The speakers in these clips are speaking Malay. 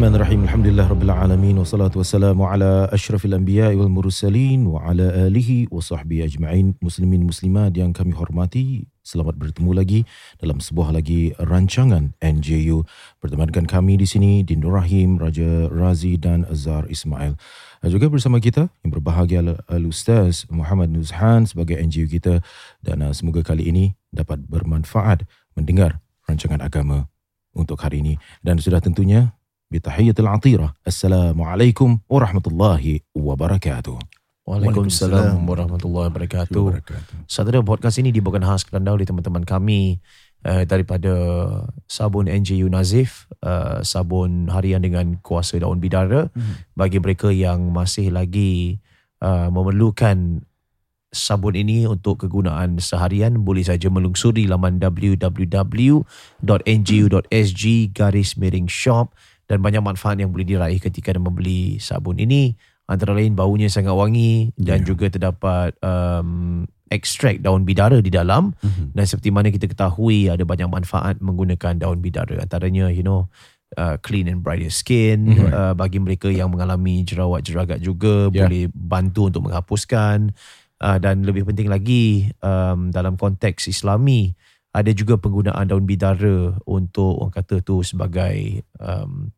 Bismillahirrahmanirrahim. Alhamdulillah rabbil alamin wassalatu wassalamu ala asyrafil anbiya'i wal mursalin wa ala alihi wa sahbihi ajma'in. Muslimin muslimat yang kami hormati, selamat bertemu lagi dalam sebuah lagi rancangan NJU. Bertemankan kami di sini Din Rahim, Raja Razi dan Azhar Ismail. Juga bersama kita yang berbahagia al- Al-Ustaz Muhammad Nuzhan sebagai NJU kita dan uh, semoga kali ini dapat bermanfaat mendengar rancangan agama untuk hari ini dan sudah tentunya bitahiyatul atira assalamualaikum warahmatullahi wabarakatuh Waalaikumsalam warahmatullahi wabarakatuh. Saudara podcast ini dibawakan khas kepada oleh teman-teman kami uh, daripada sabun NJU Nazif, uh, sabun harian dengan kuasa daun bidara Mhm. bagi mereka yang masih lagi uh, memerlukan sabun ini untuk kegunaan seharian boleh saja melungsuri laman www.ngu.sg garis miring shop dan banyak manfaat yang boleh diraih ketika anda membeli sabun ini antara lain baunya sangat wangi dan Ya. juga terdapat um, ekstrak daun bidara di dalam Mhm. dan seperti mana kita ketahui ada banyak manfaat menggunakan daun bidara antaranya you know uh, clean and brighter skin Mhm. uh, bagi mereka yang mengalami jerawat-jeragat juga Ya. boleh bantu untuk menghapuskan uh, dan lebih penting lagi um, dalam konteks islami ada juga penggunaan daun bidara untuk orang kata tu sebagai um,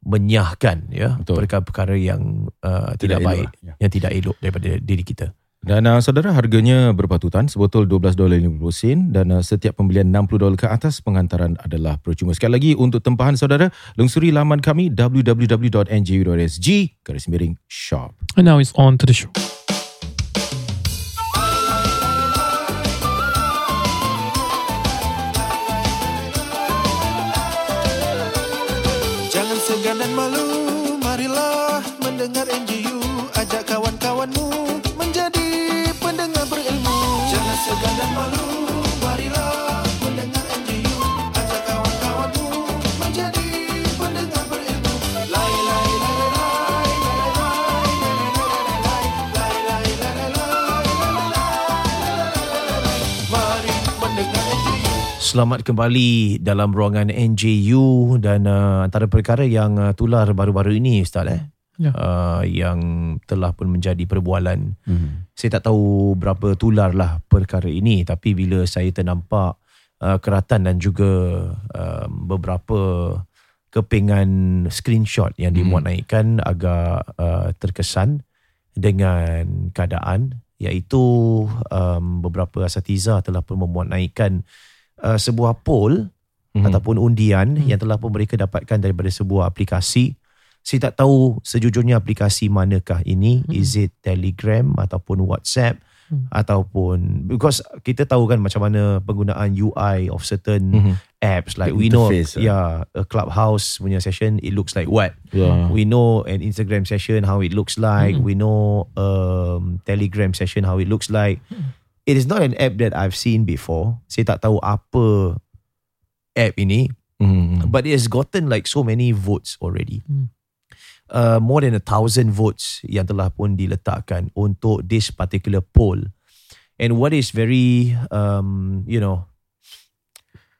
menyahkan ya Betul. perkara-perkara yang uh, tidak, elok baik lah, ya. yang tidak elok daripada diri kita dan uh, saudara harganya berpatutan sebotol 12 dolar 50 sen dan uh, setiap pembelian 60 dolar ke atas penghantaran adalah percuma sekali lagi untuk tempahan saudara lungsuri laman kami www.nju.sg garis miring shop And now it's on to the show. Selamat kembali dalam ruangan NJU dan uh, antara perkara yang uh, tular baru-baru ini Ustaz eh Ya. uh, yang telah pun menjadi perbualan. Mhm. Saya tak tahu berapa tular lah perkara ini tapi bila saya ternampak uh, keratan dan juga uh, beberapa kepingan screenshot yang dimuat naikkan agak uh, terkesan dengan keadaan iaitu um, beberapa asatiza telah pun memuat naikkan uh, sebuah poll Mhm. ataupun undian Hmm. yang telah pun mereka dapatkan daripada sebuah aplikasi. Saya tak tahu sejujurnya aplikasi manakah ini. Hmm. Is it Telegram ataupun WhatsApp Hmm. ataupun because kita tahu kan macam mana penggunaan UI of certain Mhm. apps like The we know interface, ah. yeah a clubhouse punya session it looks like what Ya. we know an Instagram session how it looks like Mm. we know um Telegram session how it looks like it is not an app that I've seen before saya tak tahu apa app ini Mhm. but it has gotten like so many votes already. Hmm. Uh, more than a thousand votes yang telah pun diletakkan untuk this particular poll. And what is very, um, you know,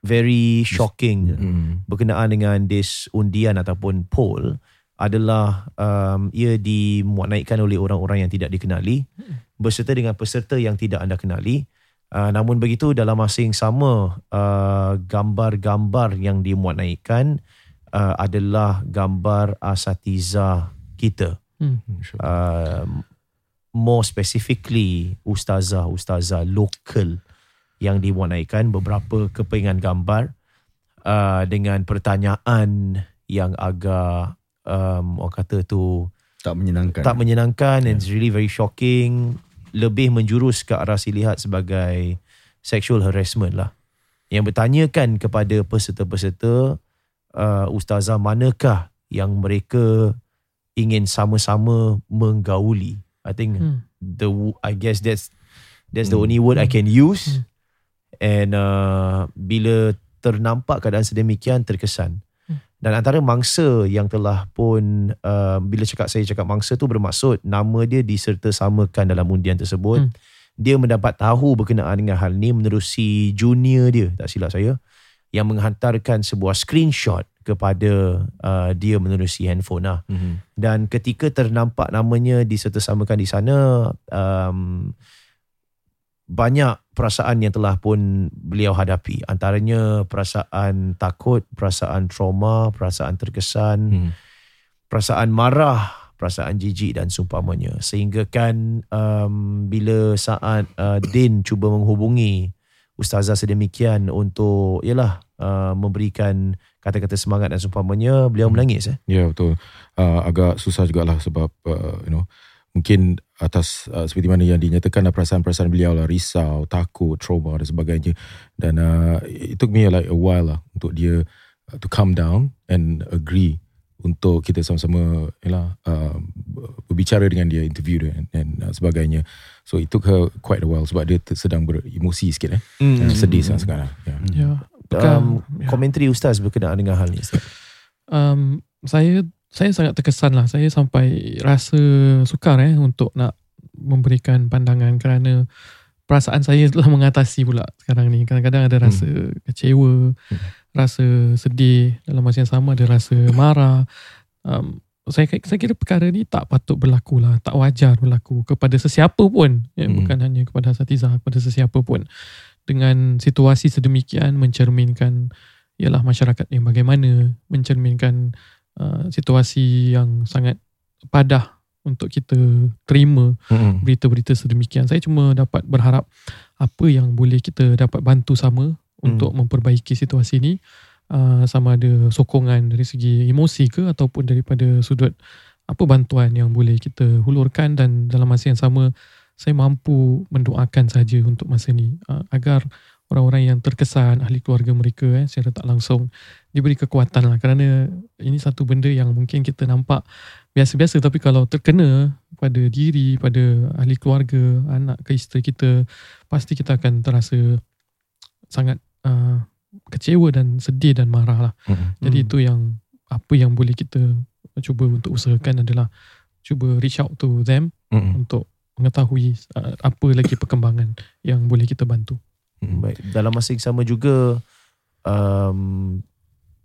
very shocking Mhm. berkenaan dengan this undian ataupun poll adalah um, ia dimuat naikkan oleh orang-orang yang tidak dikenali berserta dengan peserta yang tidak anda kenali. Uh, namun begitu dalam masa yang sama uh, gambar-gambar yang dimuat naikkan uh, adalah gambar asatiza kita. Hmm. Uh, more specifically ustazah-ustazah lokal yang dimuat naikkan beberapa kepingan gambar uh, dengan pertanyaan yang agak um, orang kata tu tak menyenangkan. tak menyenangkan and it's really very shocking lebih menjurus ke arah si lihat sebagai sexual harassment lah yang bertanyakan kepada peserta-peserta uh, ustazah manakah yang mereka ingin sama-sama menggauli. I think Hmm. the I guess that's that's the Hmm. only word I can use. Hmm. And uh, bila ternampak keadaan sedemikian terkesan. Hmm. Dan antara mangsa yang telah pun uh, bila cakap saya cakap mangsa tu bermaksud nama dia diserta samakan dalam undian tersebut. Hmm. Dia mendapat tahu berkenaan dengan hal ni menerusi junior dia tak silap saya yang menghantarkan sebuah screenshot kepada uh, dia menerusi handphone lah. Mm-hmm. Dan ketika ternampak namanya disertasamakan di sana, um, banyak perasaan yang telah pun beliau hadapi. Antaranya perasaan takut, perasaan trauma, perasaan terkesan, Mm. perasaan marah, perasaan jijik dan seumpamanya. Sehingga kan um, bila saat uh, Din cuba menghubungi ustazah sedemikian untuk yalah uh, memberikan kata-kata semangat dan seumpamanya, beliau Hmm. menangis eh. Ya betul. Uh, agak susah jugalah sebab uh, you know mungkin atas uh, seperti mana yang dinyatakan lah perasaan-perasaan beliau lah risau, takut, trauma dan sebagainya dan uh, it took me like a while lah untuk dia uh, to calm down and agree untuk kita sama-sama yalah, uh, berbicara dengan dia, interview dia dan uh, sebagainya. So it took her quite a while sebab dia sedang beremosi sikit eh. Hmm. Uh, sedih sangat sekarang. Ya. Ya. Um, ya. komentari ustaz berkenaan dengan hal ni Ustaz. um, saya saya sangat terkesan lah. Saya sampai rasa sukar eh untuk nak memberikan pandangan kerana perasaan saya telah mengatasi pula sekarang ni. Kadang-kadang ada rasa kecewa, rasa sedih dalam masa yang sama ada rasa marah. Um, saya saya kira perkara ni tak patut berlaku lah, tak wajar berlaku kepada sesiapa pun, ya, Hmm. bukan hanya kepada Asatizah, kepada sesiapa pun. Dengan situasi sedemikian mencerminkan ialah masyarakat yang bagaimana, mencerminkan uh, situasi yang sangat padah untuk kita terima Hmm. berita-berita sedemikian. Saya cuma dapat berharap apa yang boleh kita dapat bantu sama untuk memperbaiki situasi ini uh, sama ada sokongan dari segi emosi ke ataupun daripada sudut apa bantuan yang boleh kita hulurkan dan dalam masa yang sama saya mampu mendoakan saja untuk masa ini uh, agar orang-orang yang terkesan ahli keluarga mereka eh, secara tak langsung diberi kekuatan lah kerana ini satu benda yang mungkin kita nampak biasa-biasa tapi kalau terkena pada diri pada ahli keluarga anak ke isteri kita pasti kita akan terasa sangat uh, kecewa dan sedih dan marah lah Mm-mm. jadi Hmm. itu yang apa yang boleh kita cuba untuk usahakan adalah cuba reach out to them Mm-mm. untuk mengetahui uh, apa lagi perkembangan yang boleh kita bantu. Mm-mm. Baik, dalam masa yang sama juga um,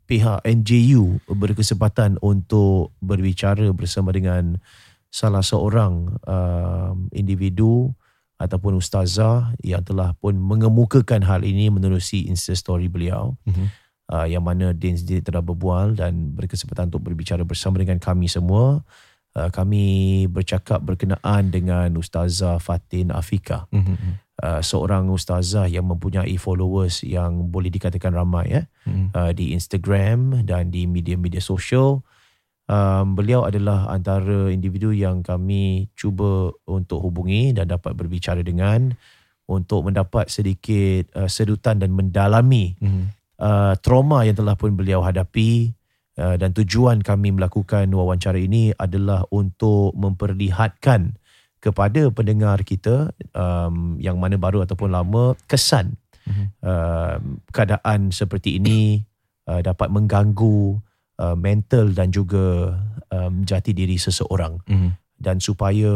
pihak NJU berkesempatan untuk berbicara bersama dengan salah seorang um, individu ataupun ustazah yang telah pun mengemukakan hal ini menerusi Insta story beliau Mhm. uh, yang mana Din sendiri telah berbual dan berkesempatan untuk berbicara bersama dengan kami semua. Uh, kami bercakap berkenaan dengan Ustazah Fatin Afika Mhm. Uh, seorang ustazah yang mempunyai followers yang boleh dikatakan ramai ya Mhm. uh, di Instagram dan di media-media sosial. Um, beliau adalah antara individu yang kami cuba untuk hubungi dan dapat berbicara dengan untuk mendapat sedikit uh, sedutan dan mendalami Mhm. uh, trauma yang telah pun beliau hadapi uh, dan tujuan kami melakukan wawancara ini adalah untuk memperlihatkan kepada pendengar kita um, yang mana baru ataupun lama kesan Mhm. uh, keadaan seperti ini uh, dapat mengganggu uh, mental dan juga um, jati diri seseorang Mhm. dan supaya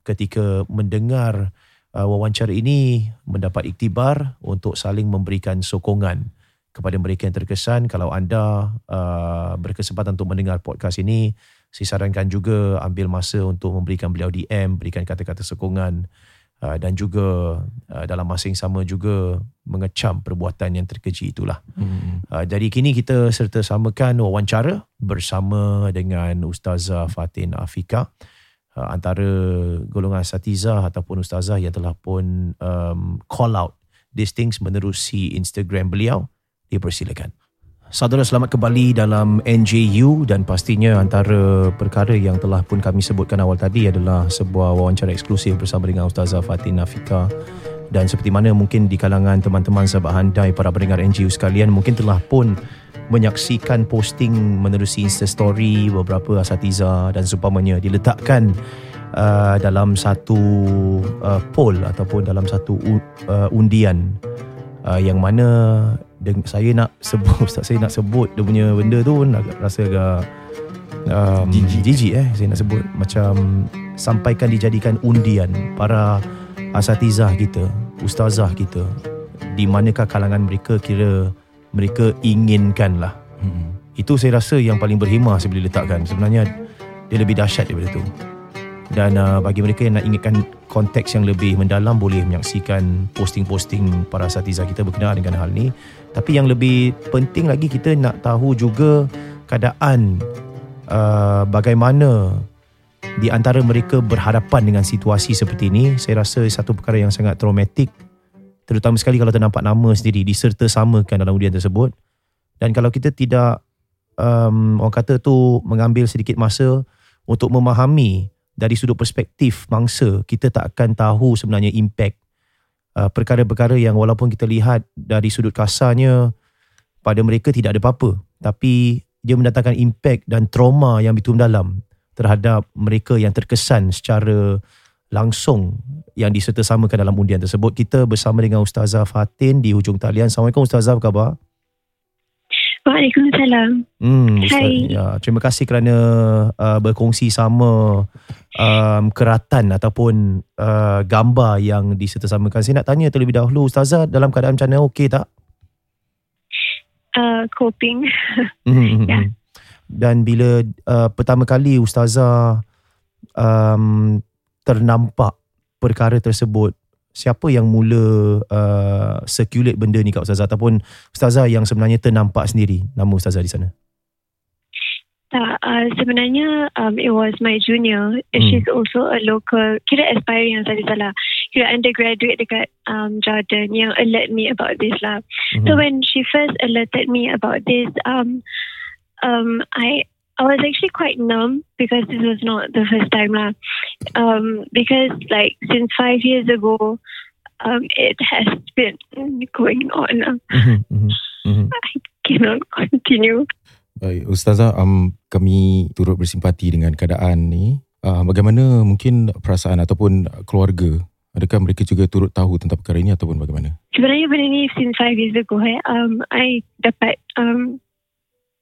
ketika mendengar uh, wawancara ini mendapat iktibar untuk saling memberikan sokongan kepada mereka yang terkesan kalau anda uh, berkesempatan untuk mendengar podcast ini saya sarankan juga ambil masa untuk memberikan beliau DM berikan kata-kata sokongan uh, dan juga uh, dalam masa yang sama juga mengecam perbuatan yang terkeji itulah Mhm. Uh, jadi kini kita serta samakan wawancara bersama dengan Ustazah Fatin Afika uh, antara golongan asatizah ataupun ustazah yang telah pun um, call out these things menerusi Instagram beliau. Dipersilakan. Saudara selamat kembali dalam NJU dan pastinya antara perkara yang telah pun kami sebutkan awal tadi adalah sebuah wawancara eksklusif bersama dengan Ustazah Fatin Afika. Dan seperti mana mungkin di kalangan teman-teman sahabat handai para pendengar NGU sekalian mungkin telah pun menyaksikan posting menerusi Insta story beberapa asatiza dan seumpamanya diletakkan uh, dalam satu uh, poll ataupun dalam satu uh, undian uh, yang mana deng- saya nak sebut Ustaz saya nak sebut dia punya benda tu pun agak rasa agak um, jijik. eh saya nak sebut. Macam sampaikan dijadikan undian para asatizah kita ustazah kita di manakah kalangan mereka kira mereka inginkan lah hmm. itu saya rasa yang paling berhemah saya boleh letakkan. Sebenarnya dia lebih dahsyat daripada tu dan uh, bagi mereka yang nak ingatkan konteks yang lebih mendalam boleh menyaksikan posting-posting para asatizah kita berkenaan dengan hal ni. Tapi yang lebih penting lagi kita nak tahu juga keadaan uh, bagaimana di antara mereka berhadapan dengan situasi seperti ini. Saya rasa satu perkara yang sangat traumatik terutama sekali kalau ternampak nama sendiri diserta samakan dalam undian tersebut. Dan kalau kita tidak um, orang kata tu mengambil sedikit masa untuk memahami dari sudut perspektif mangsa kita tak akan tahu sebenarnya impact uh, perkara-perkara yang walaupun kita lihat dari sudut kasarnya pada mereka tidak ada apa-apa tapi dia mendatangkan impact dan trauma yang begitu mendalam terhadap mereka yang terkesan secara langsung yang disertasamakan dalam undian tersebut. Kita bersama dengan Ustazah Fatin di hujung talian. Assalamualaikum Ustazah, apa khabar? Waalaikumsalam. Hmm, Hai. Ya, terima kasih kerana uh, berkongsi sama um, keratan ataupun uh, gambar yang disertasamakan. Saya nak tanya terlebih dahulu, Ustazah dalam keadaan macam mana okey tak? Uh, coping. Mhm, Ya. mhm. Dan bila uh, pertama kali Ustazah um, ternampak perkara tersebut, siapa yang mula uh, circulate benda ni kat Ustazah ataupun Ustazah yang sebenarnya ternampak sendiri nama Ustazah di sana? Tak, uh, sebenarnya um, it was my junior. Hmm. She's also a local, kira aspiring yang saya salah. Kira undergraduate dekat um, Jordan yang alert me about this lah. Mhm. So when she first alerted me about this, um, um, I I was actually quite numb because this was not the first time lah. Um, because like since five years ago, um, it has been going on. lah. Mhm, mhm, mhm. Cannot continue. Baik, Ustazah, um, kami turut bersimpati dengan keadaan ni. Uh, bagaimana mungkin perasaan ataupun keluarga? Adakah mereka juga turut tahu tentang perkara ini ataupun bagaimana? Sebenarnya benda ni since five years ago eh, um, I dapat um,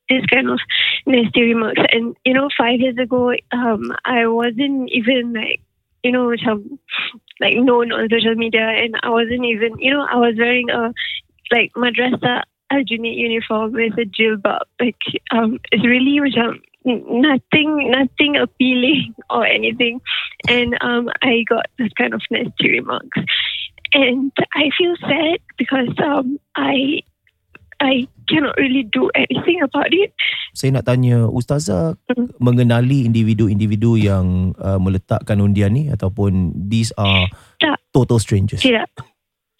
this kind of nasty remarks. And you know five years ago um, I wasn't even like you know macam like known on social media. And I wasn't even you know I was wearing a like madrasah aljunid uniform with a jilbab. Like um, it's really macam nothing nothing appealing or anything. And um, I got this kind of nasty remarks. And I feel sad because um, I I cannot really do anything about it. Saya nak tanya Ustazah Mhm. mengenali individu-individu yang uh, meletakkan undian ni ataupun these are Tak. total strangers. Tidak.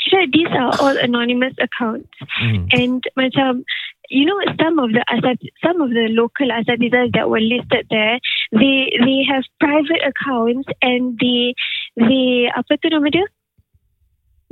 Tidak, these are all anonymous accounts. Mhm. And macam, you know, some of the asat, some of the local asatizas that were listed there, they they have private accounts and they they apa tu nama dia?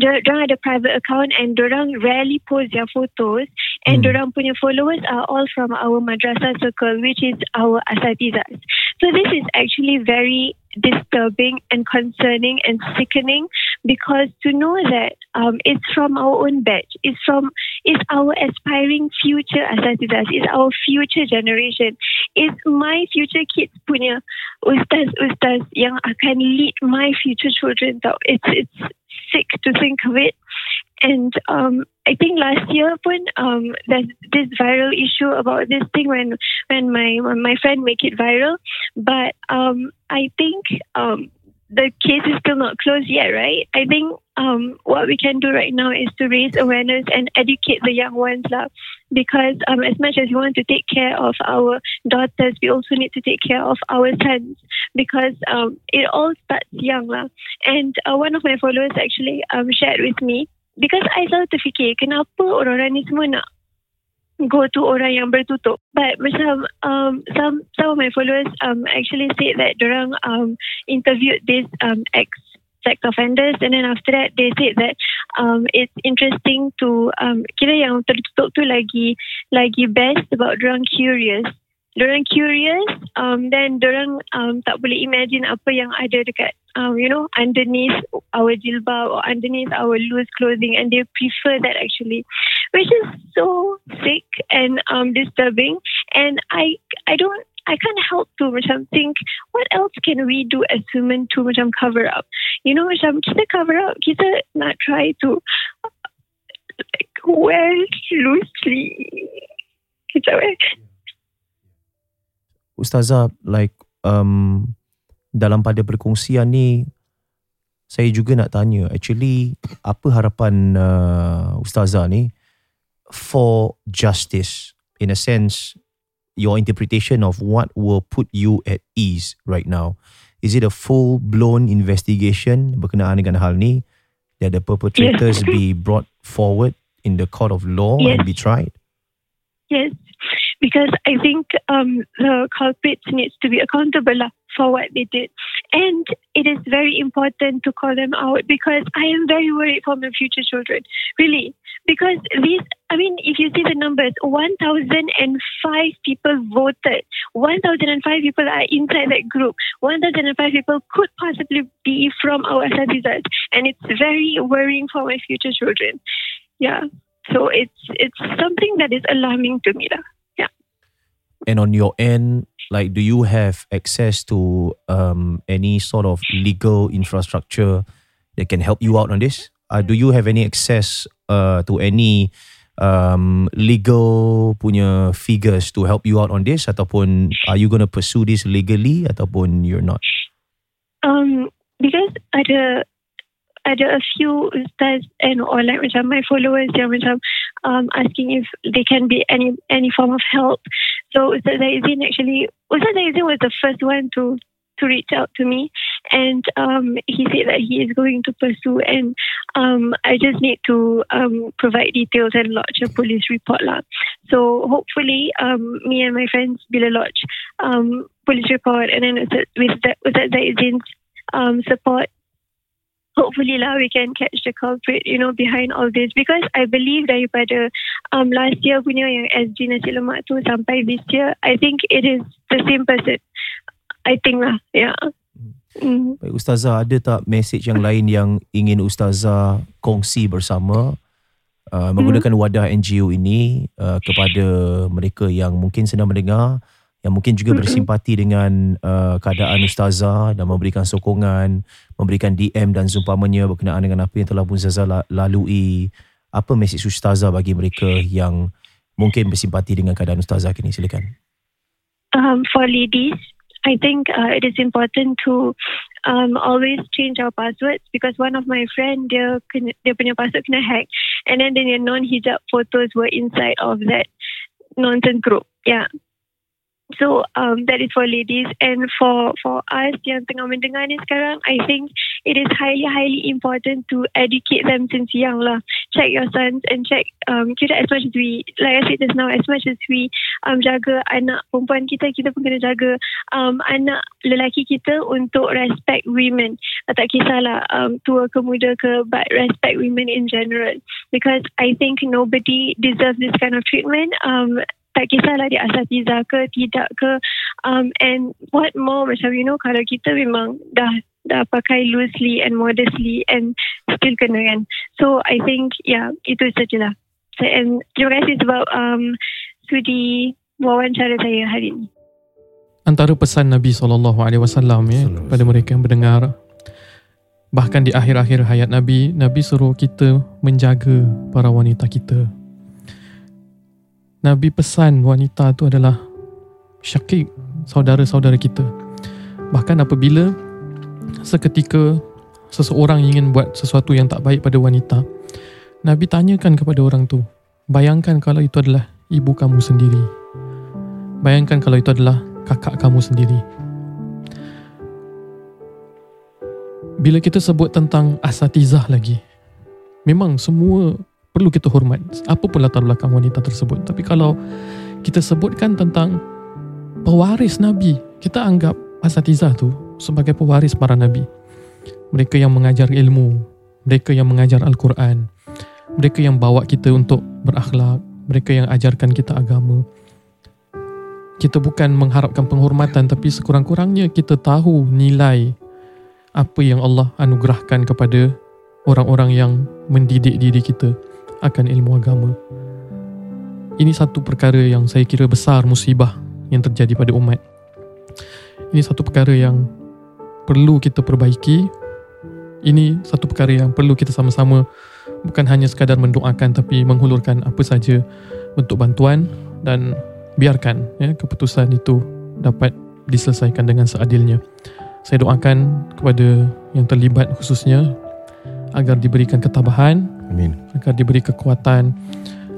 Dia Diorang ada private account and diorang rarely post their photos and Hmm. diorang punya followers are all from our madrasah circle which is our asatizas. So this is actually very disturbing and concerning and sickening because to know that um, it's from our own batch, it's from it's our aspiring future asatizas, it's our future generation, it's my future kids punya ustaz ustaz yang akan lead my future children. It's it's sick to think of it. And um, I think last year when um, there's this viral issue about this thing when when my when my friend make it viral, but um, I think um, the case is still not closed yet, right? I think um, what we can do right now is to raise awareness and educate the young ones, lah. Because um, as much as we want to take care of our daughters, we also need to take care of our sons. Because it all starts young, lah. And uh, one of my followers actually shared with me because I selalu terfikir kenapa orang-orang ni semua nak go to orang yang bertutup. But macam um, some some of my followers um, actually said that orang um, interviewed this um, ex sex offenders and then after that they said that um, it's interesting to um, kira yang tertutup tu lagi lagi best sebab orang curious Diorang curious um, then diorang um, tak boleh imagine apa yang ada dekat um, you know underneath our jilbab or underneath our loose clothing and they prefer that actually which is so sick and um, disturbing and I I don't I can't help to macam think what else can we do as women to macam cover up. You know macam kita cover up, kita not try to like wear loosely. Kita wear. Ustazah like um, dalam pada perkongsian ni saya juga nak tanya actually apa harapan uh, Ustazah ni for justice in a sense your interpretation of what will put you at ease right now? Is it a full blown investigation berkenaan dengan hal ni that the perpetrators Yes. be brought forward in the court of law Yes. and be tried? Yes, because I think um, the culprits needs to be accountable for what they did, and it is very important to call them out because I am very worried for my future children, really. Because these, I mean, if you see the numbers, one thousand and five people voted, one thousand and five people are inside that group, one thousand and five people could possibly be from our asatizas, and it's very worrying for my future children. Yeah. So it's it's something that is alarming to me. And on your end, like, do you have access to um, any sort of legal infrastructure that can help you out on this? Uh, do you have any access uh, to any um, legal punya figures to help you out on this? Ataupun are you going to pursue this legally ataupun you're not? Um, because ada ada a few ustaz and or like macam my followers yang um, asking if they can be any any form of help. So Ustaz Zaizin actually Ustaz Zaizin was the first one to to reach out to me and um, he said that he is going to pursue and um, I just need to um, provide details and lodge a police report lah. So hopefully um, me and my friends will lodge um, police report and then Ustaz- with that Ustaz Zaizin's um, support hopefully lah we can catch the culprit you know behind all this. Because I believe daripada um, last year punya yang SG nasi lemak tu sampai this year I think it is the same person. I think lah yeah. Mm. Baik, Ustazah, ada tak message yang lain yang ingin Ustazah kongsi bersama uh, menggunakan wadah NGO ini uh, kepada mereka yang mungkin sedang mendengar, yang mungkin juga bersimpati dengan uh, keadaan Ustazah dan memberikan sokongan, memberikan DM dan seumpamanya berkenaan dengan apa yang telah pun Ustazah la- lalui. Apa message Ustazah bagi mereka yang mungkin bersimpati dengan keadaan Ustazah kini? Silakan. um, for ladies, I think uh, it is important to um, always change our passwords because one of my friend dia kena, dia punya password kena hack and then their non-hijab photos were inside of that nonsense group. Yeah. So um, that is for ladies. And for for us yang tengah mendengar ni sekarang, I think it is highly highly important to educate them since young lah. Check your sons and check um, kita as much as we like I said just now as much as we um, jaga anak perempuan kita kita pun kena jaga um, anak lelaki kita untuk respect women. Tak kisahlah um, tua ke muda ke but respect women in general. Because I think nobody deserves this kind of treatment. Um, tak kisahlah dia asatiza ke tidak ke. Um, and what more macam you know kalau kita memang dah dah pakai loosely and modestly and still kena kan. So I think yeah itu sajalah. So, and terima kasih sebab um, sudi wawancara saya hari ini. Antara pesan Nabi SAW ya, pada mereka yang mendengar bahkan di akhir-akhir hayat Nabi Nabi suruh kita menjaga para wanita kita Nabi pesan wanita tu adalah syakik saudara-saudara kita. Bahkan apabila seketika seseorang ingin buat sesuatu yang tak baik pada wanita Nabi tanyakan kepada orang tu bayangkan kalau itu adalah ibu kamu sendiri. Bayangkan kalau itu adalah kakak kamu sendiri. Bila kita sebut tentang asatizah lagi memang semua perlu kita hormat apa pun latar belakang wanita tersebut. Tapi kalau kita sebutkan tentang pewaris nabi kita anggap asatizah tu sebagai pewaris para nabi. Mereka yang mengajar ilmu, mereka yang mengajar Al-Quran, mereka yang bawa kita untuk berakhlak, mereka yang ajarkan kita agama. Kita bukan mengharapkan penghormatan tapi sekurang-kurangnya kita tahu nilai apa yang Allah anugerahkan kepada orang-orang yang mendidik diri kita akan ilmu agama. Ini satu perkara yang saya kira besar musibah yang terjadi pada umat. Ini satu perkara yang perlu kita perbaiki. Ini satu perkara yang perlu kita sama-sama bukan hanya sekadar mendoakan tapi menghulurkan apa saja bentuk bantuan dan biarkan ya, keputusan itu dapat diselesaikan dengan seadilnya. Saya doakan kepada yang terlibat khususnya agar diberikan ketabahan, Amin. agar diberi kekuatan,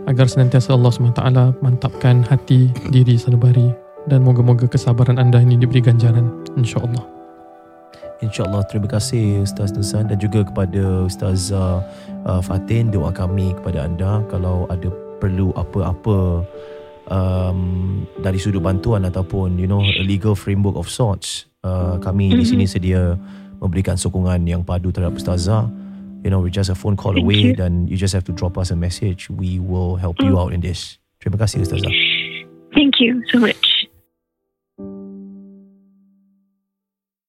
agar senantiasa Allah SWT mantapkan hati diri sanubari dan moga-moga kesabaran anda ini diberi ganjaran insya-Allah. InsyaAllah terima kasih Ustaz Nusan dan juga kepada Ustaz uh, Fatin doa kami kepada anda kalau ada perlu apa-apa um, dari sudut bantuan ataupun you know legal framework of sorts uh, kami di sini sedia memberikan sokongan yang padu terhadap Ustazah you know we're just a phone call Thank away you. dan you just have to drop us a message we will help you mm. out in this terima kasih Ustazah Thank you so much.